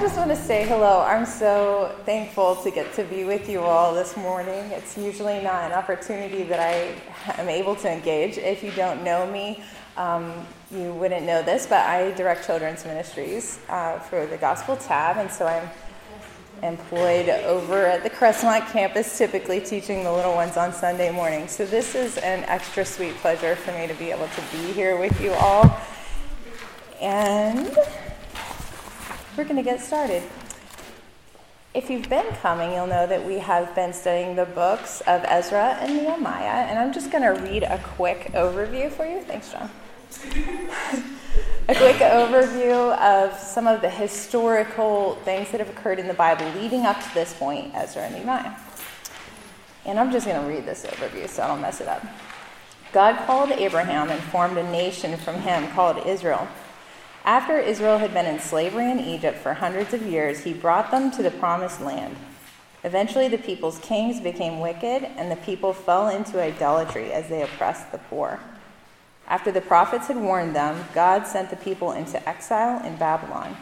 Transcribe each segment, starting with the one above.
just want to say hello. I'm so thankful to get to be with you all this morning. It's usually not an opportunity that I am able to engage. If you don't know me, um, you wouldn't know this, but I direct children's ministries uh, for the Gospel Tab, and so I'm employed over at the Crestmont campus, typically teaching the little ones on Sunday morning. So this is an extra sweet pleasure for me to be able to be here with you all. And we're going to get started. If you've been coming, you'll know that we have been studying the books of Ezra and Nehemiah, and I'm just going to read a quick overview for you. Thanks, John. a quick overview of some of the historical things that have occurred in the Bible leading up to this point, Ezra and Nehemiah. And I'm just going to read this overview so I don't mess it up. God called Abraham and formed a nation from him called Israel. After Israel had been in slavery in Egypt for hundreds of years, he brought them to the promised land. Eventually, the people's kings became wicked, and the people fell into idolatry as they oppressed the poor. After the prophets had warned them, God sent the people into exile in Babylon.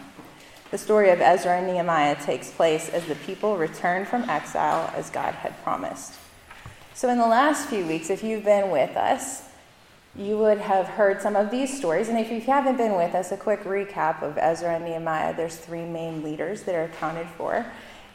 The story of Ezra and Nehemiah takes place as the people return from exile as God had promised. So, in the last few weeks, if you've been with us, you would have heard some of these stories. And if you haven't been with us, a quick recap of Ezra and Nehemiah. There's three main leaders that are accounted for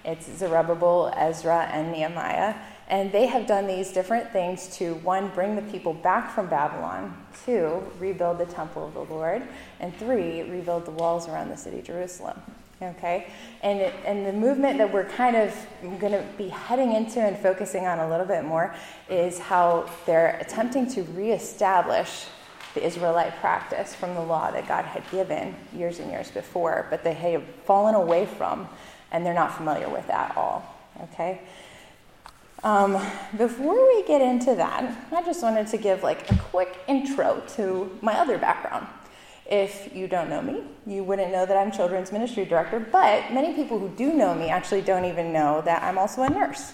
it's Zerubbabel, Ezra, and Nehemiah. And they have done these different things to one, bring the people back from Babylon, two, rebuild the temple of the Lord, and three, rebuild the walls around the city Jerusalem. Okay? And, it, and the movement that we're kind of going to be heading into and focusing on a little bit more is how they're attempting to reestablish the Israelite practice from the law that God had given years and years before, but they have fallen away from, and they're not familiar with at all. Okay? Um, before we get into that, I just wanted to give like a quick intro to my other background. If you don't know me, you wouldn't know that I'm children's ministry director, but many people who do know me actually don't even know that I'm also a nurse.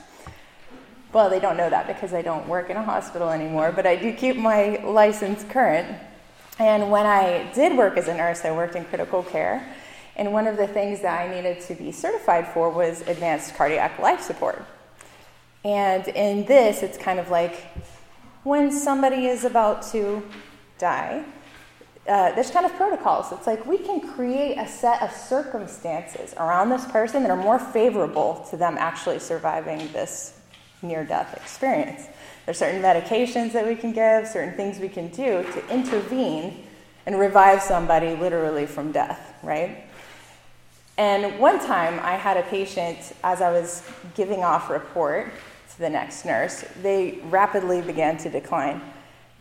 Well, they don't know that because I don't work in a hospital anymore, but I do keep my license current. And when I did work as a nurse, I worked in critical care. And one of the things that I needed to be certified for was advanced cardiac life support. And in this, it's kind of like when somebody is about to die, uh, there's kind of protocols. It's like we can create a set of circumstances around this person that are more favorable to them actually surviving this near death experience. There's certain medications that we can give, certain things we can do to intervene and revive somebody literally from death, right? And one time I had a patient, as I was giving off report to the next nurse, they rapidly began to decline.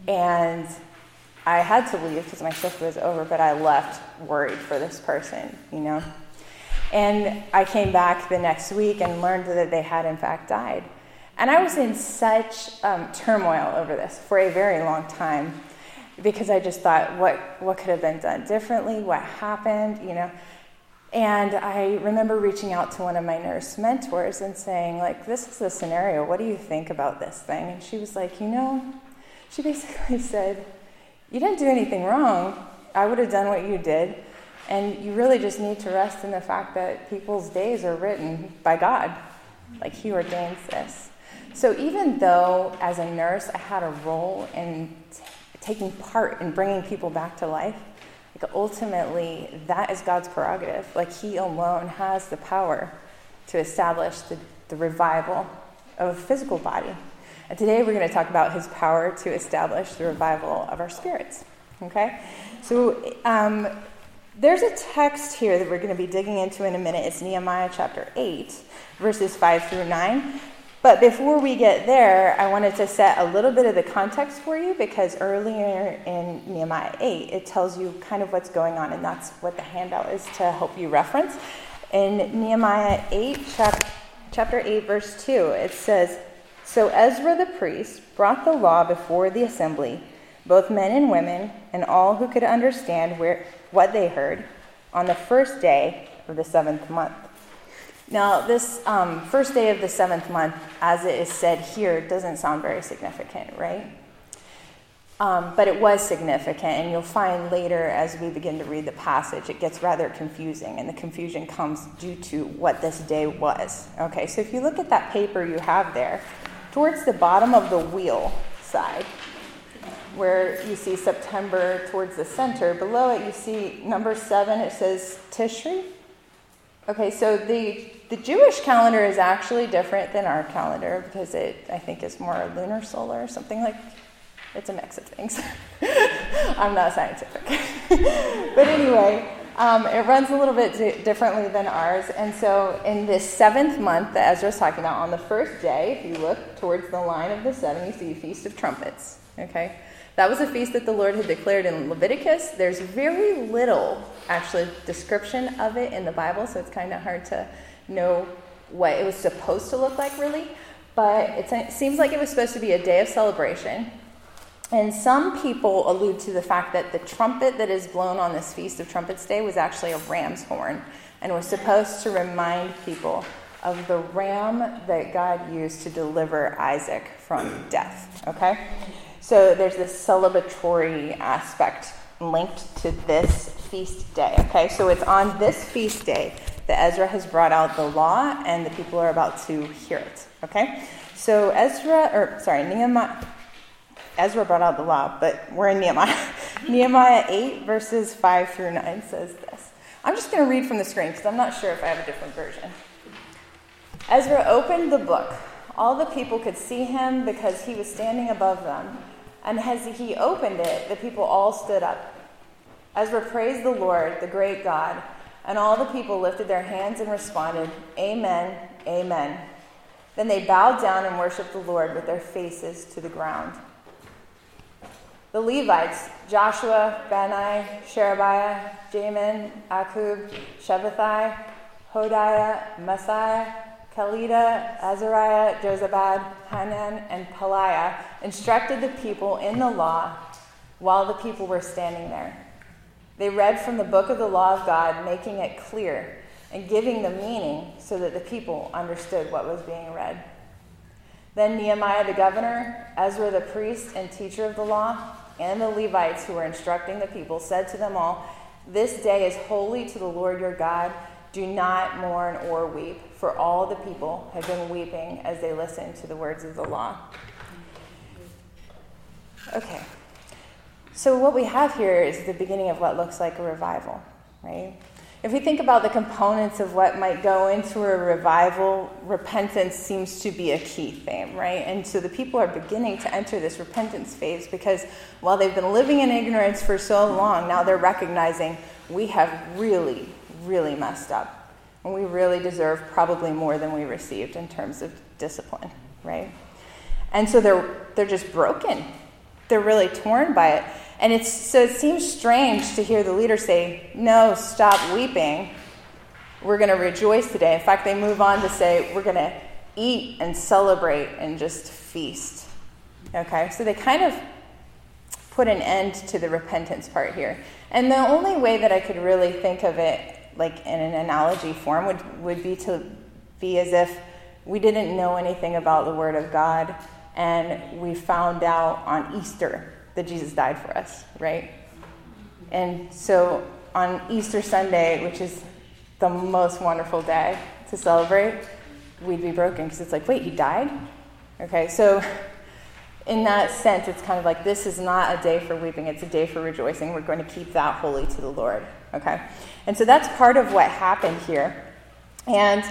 And I had to leave because my shift was over, but I left worried for this person, you know. And I came back the next week and learned that they had, in fact, died. And I was in such um, turmoil over this for a very long time because I just thought, what, what could have been done differently? What happened? You know. And I remember reaching out to one of my nurse mentors and saying, like, this is the scenario. What do you think about this thing? And she was like, you know, she basically said, you didn't do anything wrong. I would have done what you did. And you really just need to rest in the fact that people's days are written by God. Like He ordains this. So even though as a nurse I had a role in t- taking part in bringing people back to life, like ultimately that is God's prerogative. Like He alone has the power to establish the, the revival of a physical body. Today we're going to talk about his power to establish the revival of our spirits. Okay? So um, there's a text here that we're going to be digging into in a minute. It's Nehemiah chapter 8, verses 5 through 9. But before we get there, I wanted to set a little bit of the context for you because earlier in Nehemiah 8, it tells you kind of what's going on, and that's what the handout is to help you reference. In Nehemiah 8, chapter 8, verse 2, it says, so Ezra the priest brought the law before the assembly, both men and women, and all who could understand where, what they heard, on the first day of the seventh month. Now, this um, first day of the seventh month, as it is said here, doesn't sound very significant, right? Um, but it was significant, and you'll find later as we begin to read the passage, it gets rather confusing, and the confusion comes due to what this day was. Okay, so if you look at that paper you have there, towards the bottom of the wheel side, where you see September towards the center, below it you see number seven, it says Tishri. Okay, so the, the Jewish calendar is actually different than our calendar because it, I think, is more lunar solar or something like it's a mix of things. I'm not scientific. but anyway, um, it runs a little bit differently than ours. And so, in this seventh month that Ezra's talking about, on the first day, if you look towards the line of the seven, you see Feast of Trumpets. Okay? That was a feast that the Lord had declared in Leviticus. There's very little, actually, description of it in the Bible, so it's kind of hard to know what it was supposed to look like, really. But it seems like it was supposed to be a day of celebration and some people allude to the fact that the trumpet that is blown on this Feast of Trumpets Day was actually a ram's horn and was supposed to remind people of the ram that God used to deliver Isaac from death. Okay? So there's this celebratory aspect linked to this feast day. Okay? So it's on this feast day that Ezra has brought out the law and the people are about to hear it. Okay? So Ezra, or sorry, Nehemiah. Ezra brought out the law, but we're in Nehemiah. Nehemiah 8, verses 5 through 9 says this. I'm just going to read from the screen because I'm not sure if I have a different version. Ezra opened the book. All the people could see him because he was standing above them. And as he opened it, the people all stood up. Ezra praised the Lord, the great God, and all the people lifted their hands and responded, Amen, Amen. Then they bowed down and worshiped the Lord with their faces to the ground. The Levites, Joshua, Bani, Sherebiah, Jamin, Akkub, Shabbethai, Hodiah, Maaseiah, Kelita, Azariah, Jozabad, Hanan, and Pelaiah instructed the people in the law while the people were standing there. They read from the book of the law of God, making it clear and giving the meaning so that the people understood what was being read. Then Nehemiah the governor, Ezra the priest and teacher of the law, and the Levites who were instructing the people said to them all, This day is holy to the Lord your God. Do not mourn or weep, for all the people had been weeping as they listened to the words of the law. Okay. So, what we have here is the beginning of what looks like a revival, right? If we think about the components of what might go into a revival, repentance seems to be a key theme, right? And so the people are beginning to enter this repentance phase because while they've been living in ignorance for so long, now they're recognizing we have really, really messed up. And we really deserve probably more than we received in terms of discipline, right? And so they're, they're just broken. They're really torn by it. And it's, so it seems strange to hear the leader say, No, stop weeping. We're going to rejoice today. In fact, they move on to say, We're going to eat and celebrate and just feast. Okay, so they kind of put an end to the repentance part here. And the only way that I could really think of it, like in an analogy form, would, would be to be as if we didn't know anything about the Word of God and we found out on Easter that Jesus died for us, right? And so on Easter Sunday, which is the most wonderful day to celebrate, we'd be broken because it's like, wait, he died? Okay, so in that sense, it's kind of like this is not a day for weeping, it's a day for rejoicing. We're going to keep that holy to the Lord. Okay? And so that's part of what happened here. And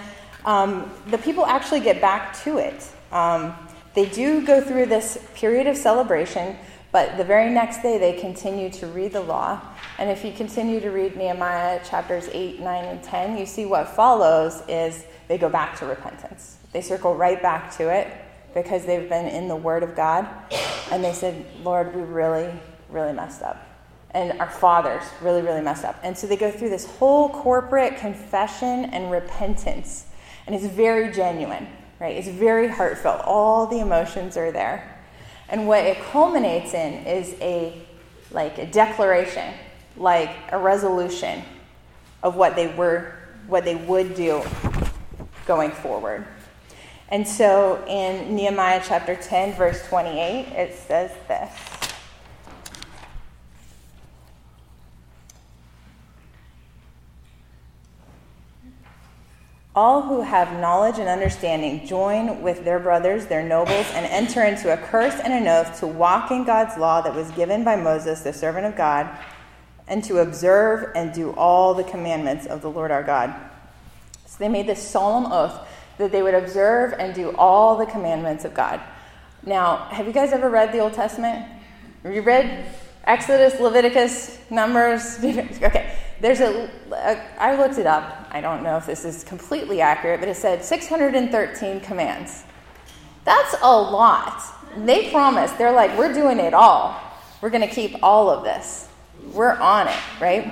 um, the people actually get back to it. Um, they do go through this period of celebration but the very next day, they continue to read the law. And if you continue to read Nehemiah chapters 8, 9, and 10, you see what follows is they go back to repentance. They circle right back to it because they've been in the Word of God. And they said, Lord, we really, really messed up. And our fathers really, really messed up. And so they go through this whole corporate confession and repentance. And it's very genuine, right? It's very heartfelt. All the emotions are there. And what it culminates in is a like a declaration, like a resolution of what they were what they would do going forward. And so in Nehemiah chapter 10 verse 28 it says this. All who have knowledge and understanding join with their brothers, their nobles, and enter into a curse and an oath to walk in God's law that was given by Moses, the servant of God, and to observe and do all the commandments of the Lord our God. So they made this solemn oath that they would observe and do all the commandments of God. Now, have you guys ever read the Old Testament? Have you read Exodus, Leviticus, Numbers? okay. There's a, a, I looked it up. I don't know if this is completely accurate, but it said 613 commands. That's a lot. They promised, they're like, we're doing it all. We're going to keep all of this. We're on it, right?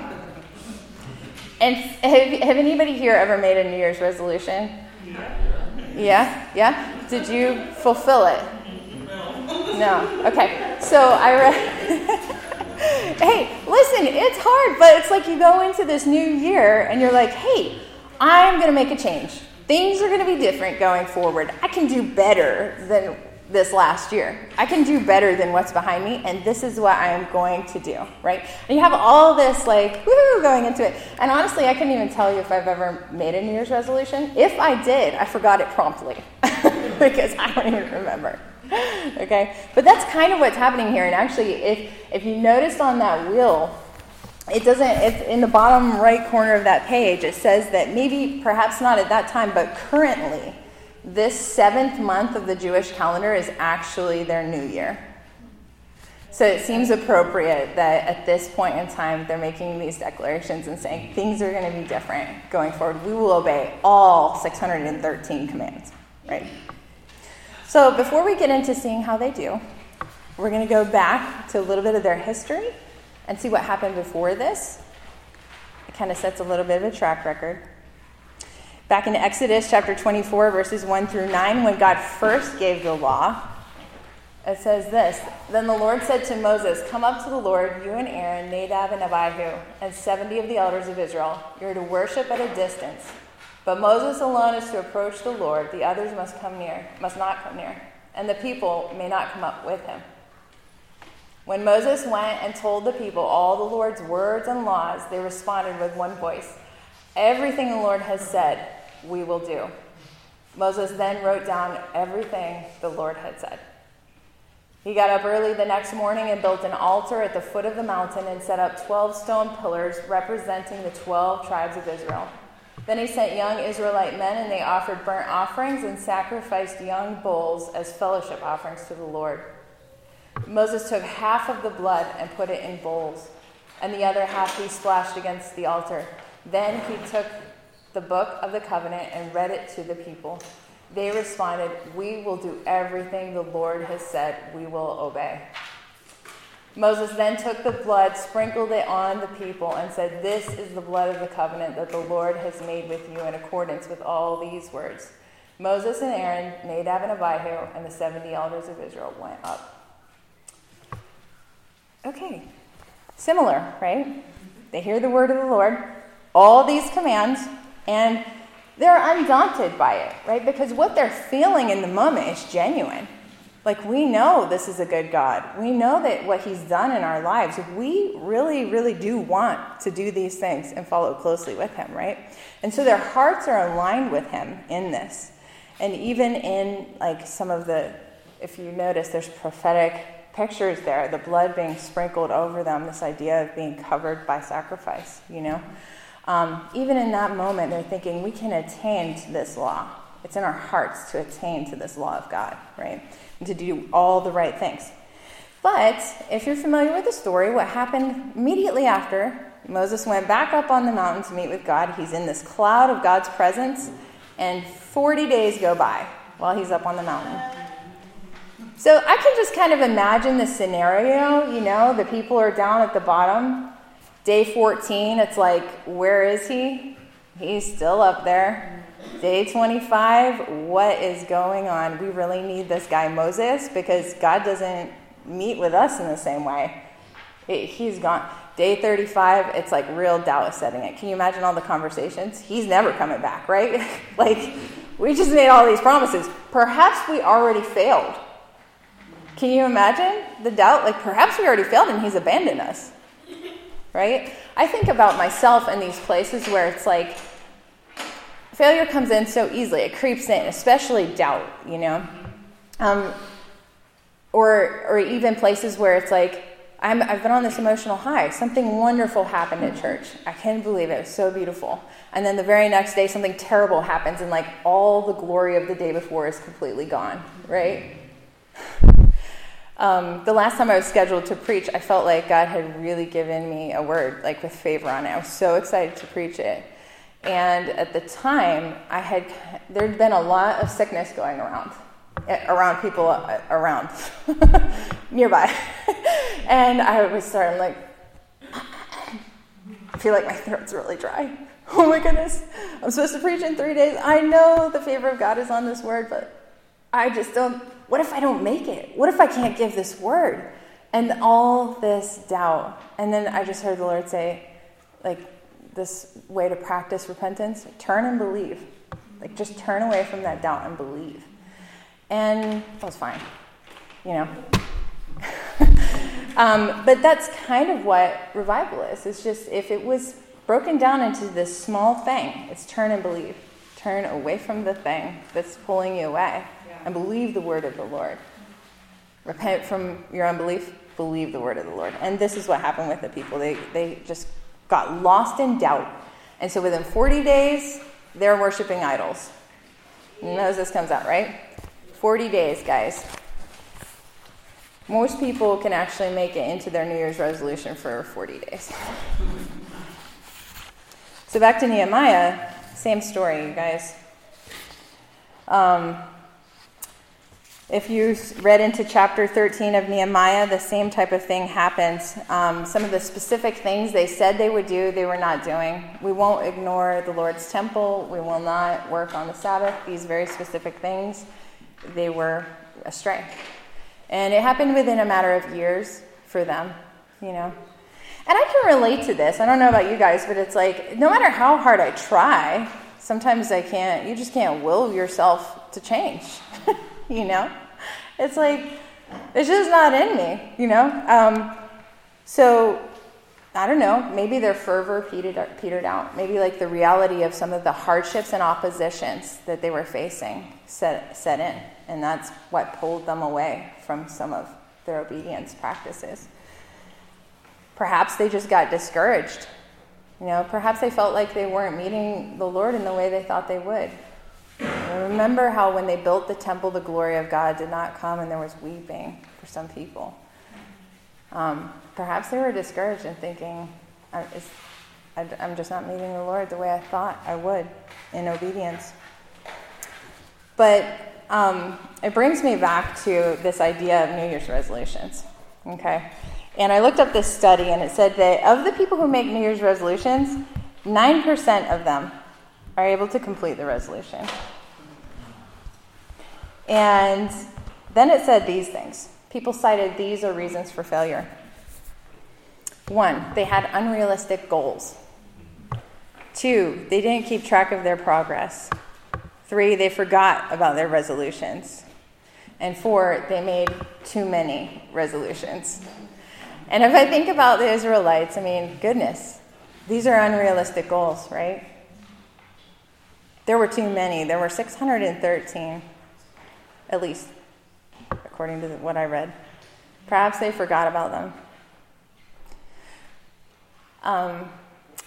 And have, have anybody here ever made a New Year's resolution? Yeah? Yeah? Did you fulfill it? No. No. Okay. So I read. hey, listen, it's hard, but it's like you go into this new year and you're like, hey, I'm going to make a change. Things are going to be different going forward. I can do better than this last year. I can do better than what's behind me, and this is what I am going to do, right? And you have all this like woohoo going into it. And honestly, I couldn't even tell you if I've ever made a New Year's resolution. If I did, I forgot it promptly because I don't even remember. okay? But that's kind of what's happening here. And actually, if, if you notice on that wheel, it doesn't, it's in the bottom right corner of that page, it says that maybe, perhaps not at that time, but currently, this seventh month of the Jewish calendar is actually their new year. So it seems appropriate that at this point in time, they're making these declarations and saying things are going to be different going forward. We will obey all 613 commands, right? So, before we get into seeing how they do, we're going to go back to a little bit of their history and see what happened before this. It kind of sets a little bit of a track record. Back in Exodus chapter 24, verses 1 through 9, when God first gave the law, it says this Then the Lord said to Moses, Come up to the Lord, you and Aaron, Nadab and Abihu, and 70 of the elders of Israel. You're to worship at a distance. But Moses alone is to approach the Lord, the others must come near, must not come near, and the people may not come up with him. When Moses went and told the people all the Lord's words and laws, they responded with one voice Everything the Lord has said, we will do. Moses then wrote down everything the Lord had said. He got up early the next morning and built an altar at the foot of the mountain and set up 12 stone pillars representing the 12 tribes of Israel. Then he sent young Israelite men, and they offered burnt offerings and sacrificed young bulls as fellowship offerings to the Lord. Moses took half of the blood and put it in bowls, and the other half he splashed against the altar. Then he took the book of the covenant and read it to the people. They responded, We will do everything the Lord has said, we will obey. Moses then took the blood, sprinkled it on the people, and said, This is the blood of the covenant that the Lord has made with you in accordance with all these words. Moses and Aaron, Nadab and Abihu, and the 70 elders of Israel went up. Okay, similar, right? They hear the word of the Lord, all these commands, and they're undaunted by it, right? Because what they're feeling in the moment is genuine. Like, we know this is a good God. We know that what He's done in our lives, we really, really do want to do these things and follow closely with Him, right? And so their hearts are aligned with Him in this. And even in, like, some of the, if you notice, there's prophetic pictures there, the blood being sprinkled over them, this idea of being covered by sacrifice, you know? Um, even in that moment, they're thinking, we can attain to this law. It's in our hearts to attain to this law of God, right? To do all the right things. But if you're familiar with the story, what happened immediately after Moses went back up on the mountain to meet with God, he's in this cloud of God's presence, and 40 days go by while he's up on the mountain. So I can just kind of imagine the scenario, you know, the people are down at the bottom. Day 14, it's like, where is he? He's still up there. Day 25, what is going on? We really need this guy Moses because God doesn't meet with us in the same way. He's gone. Day 35, it's like real doubt is setting it. Can you imagine all the conversations? He's never coming back, right? like, we just made all these promises. Perhaps we already failed. Can you imagine the doubt? Like, perhaps we already failed and he's abandoned us, right? I think about myself in these places where it's like, failure comes in so easily. It creeps in, especially doubt, you know? Um, or, or even places where it's like, i have been on this emotional high. Something wonderful happened at church. I can't believe it. It was so beautiful. And then the very next day, something terrible happens, and like all the glory of the day before is completely gone, right? Um, the last time I was scheduled to preach, I felt like God had really given me a word, like with favor on it. I was so excited to preach it. And at the time, I had there'd been a lot of sickness going around, eh, around people uh, around nearby, and I was starting like, I feel like my throat's really dry. Oh my goodness, I'm supposed to preach in three days. I know the favor of God is on this word, but I just don't. What if I don't make it? What if I can't give this word? And all this doubt. And then I just heard the Lord say, like, this way to practice repentance turn and believe. Like, just turn away from that doubt and believe. And that was fine, you know. um, but that's kind of what revival is. It's just if it was broken down into this small thing, it's turn and believe. Turn away from the thing that's pulling you away and believe the word of the Lord. Repent from your unbelief, believe the word of the Lord. And this is what happened with the people. They, they just got lost in doubt. And so within 40 days, they're worshiping idols. Moses comes out, right? 40 days, guys. Most people can actually make it into their New Year's resolution for 40 days. So back to Nehemiah, same story, you guys. Um, if you read into chapter 13 of Nehemiah, the same type of thing happens. Um, some of the specific things they said they would do, they were not doing. We won't ignore the Lord's temple. We will not work on the Sabbath. These very specific things, they were astray. And it happened within a matter of years for them, you know. And I can relate to this. I don't know about you guys, but it's like no matter how hard I try, sometimes I can't, you just can't will yourself to change. you know? It's like, it's just not in me, you know? Um, so, I don't know, maybe their fervor petered, petered out. Maybe like the reality of some of the hardships and oppositions that they were facing set, set in. And that's what pulled them away from some of their obedience practices. Perhaps they just got discouraged. You know, perhaps they felt like they weren't meeting the Lord in the way they thought they would. And remember how when they built the temple, the glory of God did not come and there was weeping for some people. Um, perhaps they were discouraged and thinking, I'm just not meeting the Lord the way I thought I would in obedience. But um, it brings me back to this idea of New Year's resolutions. Okay? And I looked up this study and it said that of the people who make New Year's resolutions, 9% of them are able to complete the resolution. And then it said these things. People cited these are reasons for failure. One, they had unrealistic goals. Two, they didn't keep track of their progress. Three, they forgot about their resolutions. And four, they made too many resolutions. And if I think about the Israelites, I mean, goodness, these are unrealistic goals, right? There were too many. There were 613, at least, according to what I read. Perhaps they forgot about them. Um,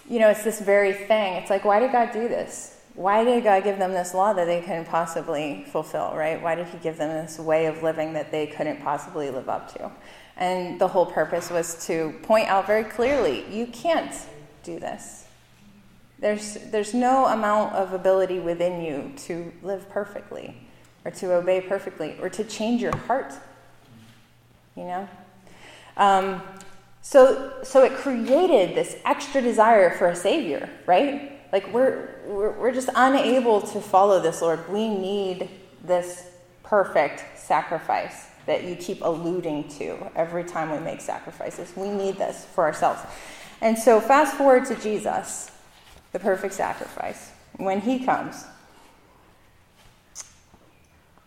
you know, it's this very thing. It's like, why did God do this? Why did God give them this law that they couldn't possibly fulfill, right? Why did He give them this way of living that they couldn't possibly live up to? And the whole purpose was to point out very clearly you can't do this. There's, there's no amount of ability within you to live perfectly or to obey perfectly or to change your heart. You know? Um, so, so it created this extra desire for a Savior, right? Like we're, we're, we're just unable to follow this, Lord. We need this perfect sacrifice that you keep alluding to every time we make sacrifices. We need this for ourselves. And so, fast forward to Jesus the perfect sacrifice, when he comes.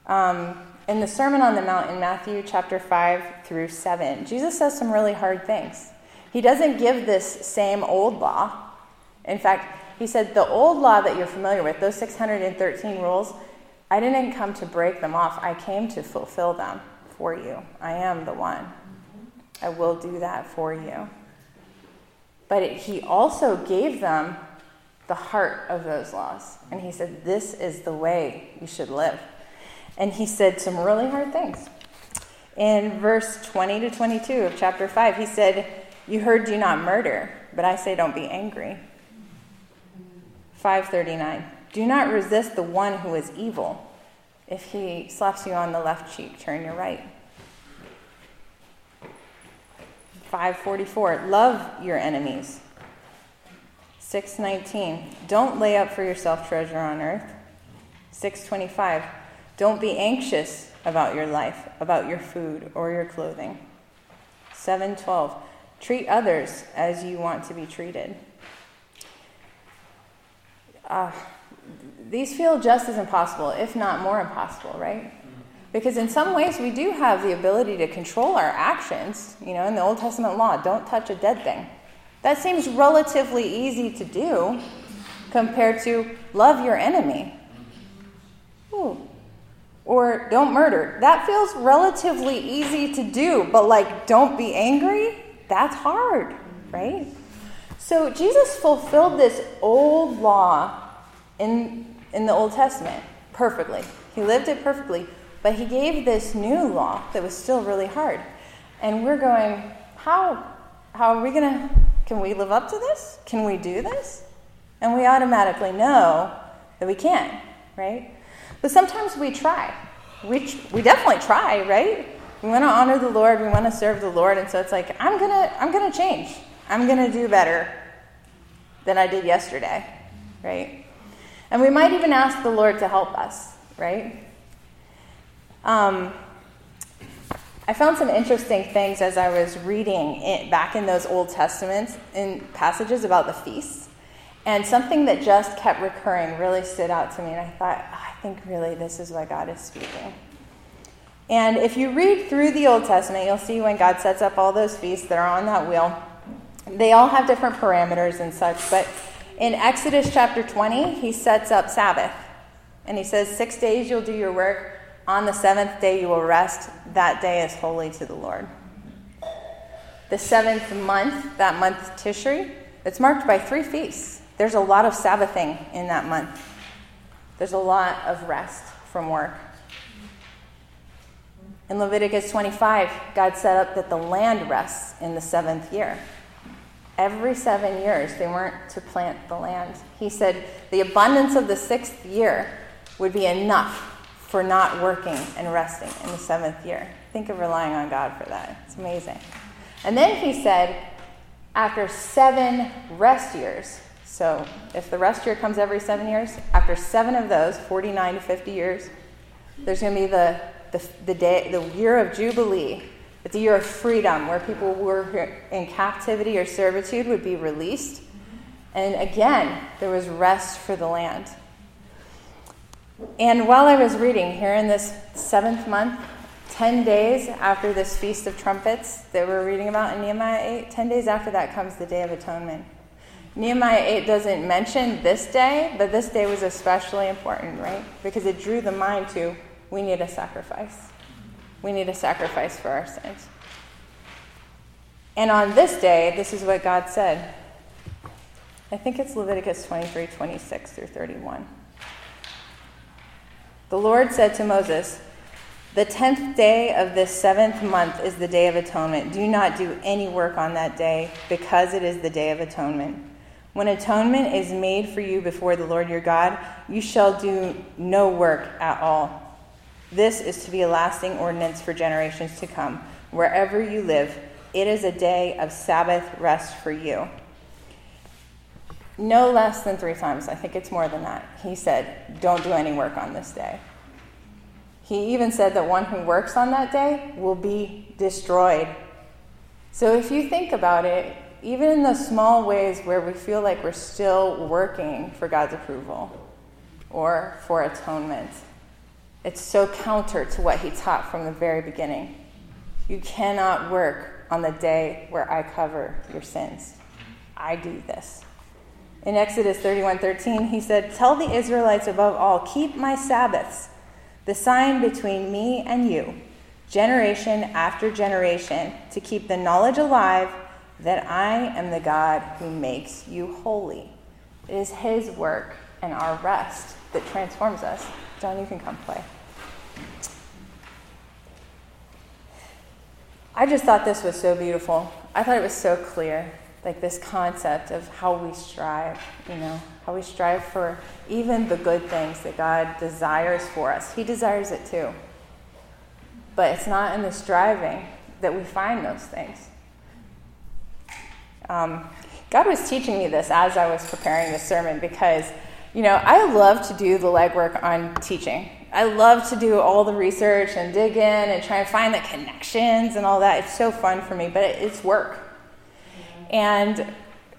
Um, in the Sermon on the Mount in Matthew chapter 5 through 7, Jesus says some really hard things. He doesn't give this same old law. In fact, He said, The old law that you're familiar with, those 613 rules, I didn't come to break them off. I came to fulfill them for you. I am the one. I will do that for you. But it, he also gave them the heart of those laws. And he said, This is the way you should live. And he said some really hard things. In verse 20 to 22 of chapter 5, he said, You heard, do not murder, but I say, don't be angry. 539. Do not resist the one who is evil. If he slaps you on the left cheek, turn your right. 544. Love your enemies. 619. Don't lay up for yourself treasure on earth. 625. Don't be anxious about your life, about your food or your clothing. 712. Treat others as you want to be treated. Uh, these feel just as impossible, if not more impossible, right? Because in some ways, we do have the ability to control our actions. You know, in the Old Testament law, don't touch a dead thing. That seems relatively easy to do compared to love your enemy. Ooh. Or don't murder. That feels relatively easy to do, but like, don't be angry? That's hard, right? So Jesus fulfilled this old law in, in the Old Testament perfectly. He lived it perfectly, but he gave this new law that was still really hard. And we're going, how, how are we going to, can we live up to this? Can we do this? And we automatically know that we can, right? But sometimes we try. We, we definitely try, right? We want to honor the Lord, we want to serve the Lord, and so it's like, I'm going to I'm going to change. I'm going to do better than I did yesterday, right? And we might even ask the Lord to help us, right? Um, I found some interesting things as I was reading it back in those Old Testaments in passages about the feasts. And something that just kept recurring really stood out to me. And I thought, I think really this is what God is speaking. And if you read through the Old Testament, you'll see when God sets up all those feasts that are on that wheel, they all have different parameters and such. But in Exodus chapter 20, he sets up Sabbath. And he says, Six days you'll do your work on the seventh day you will rest. That day is holy to the Lord. The seventh month, that month Tishri, it's marked by three feasts. There's a lot of Sabbathing in that month. There's a lot of rest from work. In Leviticus 25, God set up that the land rests in the seventh year. Every seven years, they weren't to plant the land. He said the abundance of the sixth year would be enough for not working and resting in the seventh year. Think of relying on God for that. It's amazing. And then he said, after seven rest years, so if the rest year comes every seven years, after seven of those, 49 to 50 years, there's going to be the, the, the, day, the year of Jubilee. It's a year of freedom where people who were in captivity or servitude would be released. And again, there was rest for the land. And while I was reading here in this seventh month, 10 days after this Feast of Trumpets that we're reading about in Nehemiah 8, 10 days after that comes the Day of Atonement. Nehemiah 8 doesn't mention this day, but this day was especially important, right? Because it drew the mind to we need a sacrifice. We need a sacrifice for our sins. And on this day, this is what God said. I think it's Leviticus 23 26 through 31. The Lord said to Moses, The tenth day of this seventh month is the day of atonement. Do not do any work on that day, because it is the day of atonement. When atonement is made for you before the Lord your God, you shall do no work at all. This is to be a lasting ordinance for generations to come. Wherever you live, it is a day of Sabbath rest for you no less than three times. I think it's more than that. He said, Don't do any work on this day. He even said that one who works on that day will be destroyed. So if you think about it, even in the small ways where we feel like we're still working for God's approval or for atonement, it's so counter to what he taught from the very beginning. You cannot work on the day where I cover your sins. I do this. In Exodus 31:13, he said, "Tell the Israelites above all, keep my Sabbaths, the sign between me and you, generation after generation, to keep the knowledge alive that I am the God who makes you holy." It is his work and our rest that transforms us. John, you can come play. I just thought this was so beautiful. I thought it was so clear like this concept of how we strive, you know, how we strive for even the good things that God desires for us. He desires it too. But it's not in the striving that we find those things. Um, God was teaching me this as I was preparing this sermon because, you know, I love to do the legwork on teaching. I love to do all the research and dig in and try and find the connections and all that. It's so fun for me, but it's work and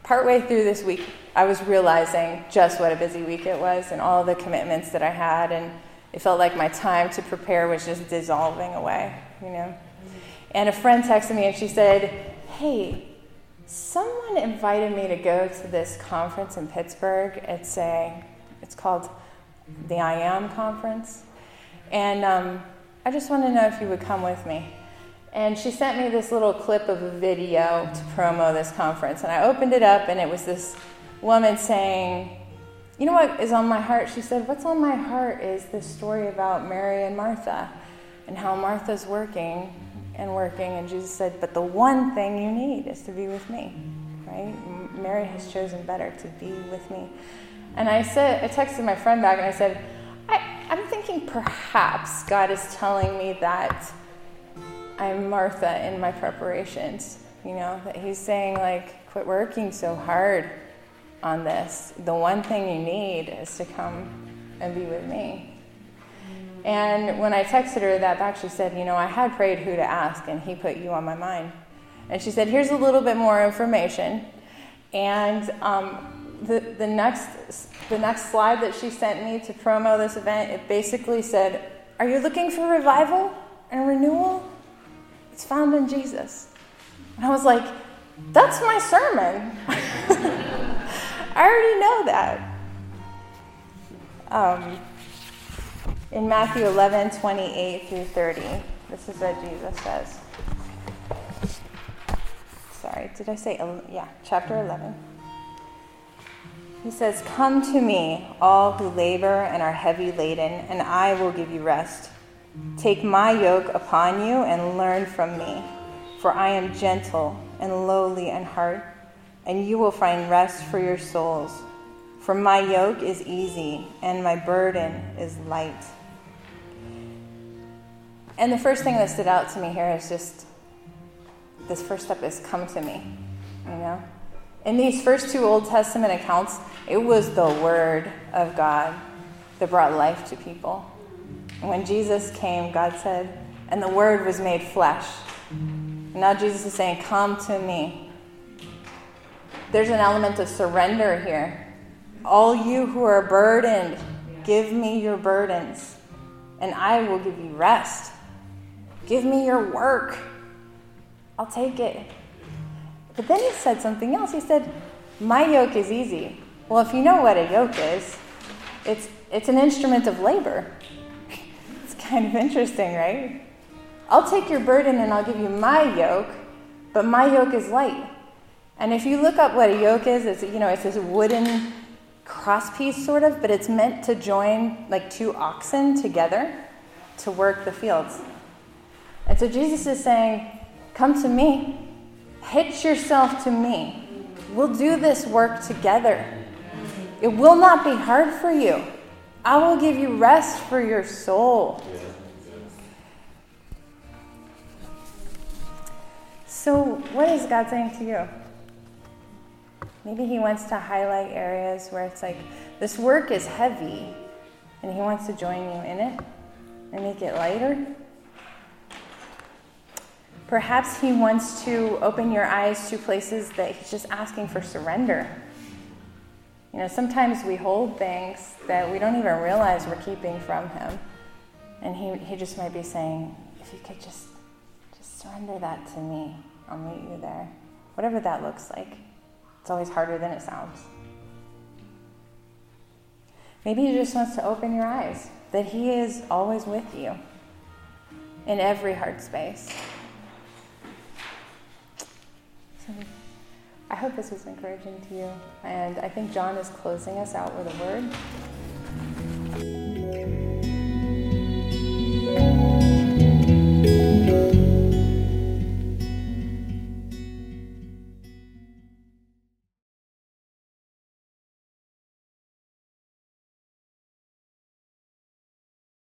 partway through this week, I was realizing just what a busy week it was and all the commitments that I had. And it felt like my time to prepare was just dissolving away, you know. And a friend texted me and she said, Hey, someone invited me to go to this conference in Pittsburgh. It's a, it's called the I Am Conference. And um, I just want to know if you would come with me. And she sent me this little clip of a video to promo this conference. And I opened it up, and it was this woman saying, You know what is on my heart? She said, What's on my heart is this story about Mary and Martha and how Martha's working and working. And Jesus said, But the one thing you need is to be with me, right? Mary has chosen better to be with me. And I said, I texted my friend back and I said, I, I'm thinking perhaps God is telling me that I'm Martha in my preparations. You know, that he's saying, like, quit working so hard on this. The one thing you need is to come and be with me. And when I texted her that back, she said, You know, I had prayed who to ask, and he put you on my mind. And she said, Here's a little bit more information. And um, the, the, next, the next slide that she sent me to promo this event, it basically said, Are you looking for revival and renewal? It's found in Jesus. And I was like, that's my sermon. I already know that. Um, in Matthew 11, 28 through 30, this is what Jesus says. Sorry, did I say, yeah, chapter 11. He says, Come to me, all who labor and are heavy laden, and I will give you rest. Take my yoke upon you and learn from me, for I am gentle and lowly in heart, and you will find rest for your souls. For my yoke is easy and my burden is light. And the first thing that stood out to me here is just this first step is come to me, you know? In these first two Old Testament accounts, it was the Word of God that brought life to people. When Jesus came, God said, and the Word was made flesh. And now Jesus is saying, Come to me. There's an element of surrender here. All you who are burdened, give me your burdens, and I will give you rest. Give me your work. I'll take it. But then he said something else. He said, My yoke is easy. Well, if you know what a yoke is, it's, it's an instrument of labor kind of interesting, right? I'll take your burden and I'll give you my yoke, but my yoke is light. And if you look up what a yoke is, it's you know it's this wooden crosspiece sort of, but it's meant to join like two oxen together to work the fields. And so Jesus is saying, "Come to me, hitch yourself to me. We'll do this work together. It will not be hard for you." I will give you rest for your soul. So, what is God saying to you? Maybe He wants to highlight areas where it's like, this work is heavy, and He wants to join you in it and make it lighter. Perhaps He wants to open your eyes to places that He's just asking for surrender you know, sometimes we hold things that we don't even realize we're keeping from Him. And He, he just might be saying, if you could just, just surrender that to me, I'll meet you there. Whatever that looks like. It's always harder than it sounds. Maybe He just wants to open your eyes that He is always with you in every hard space. So I hope this was encouraging to you. And I think John is closing us out with a word.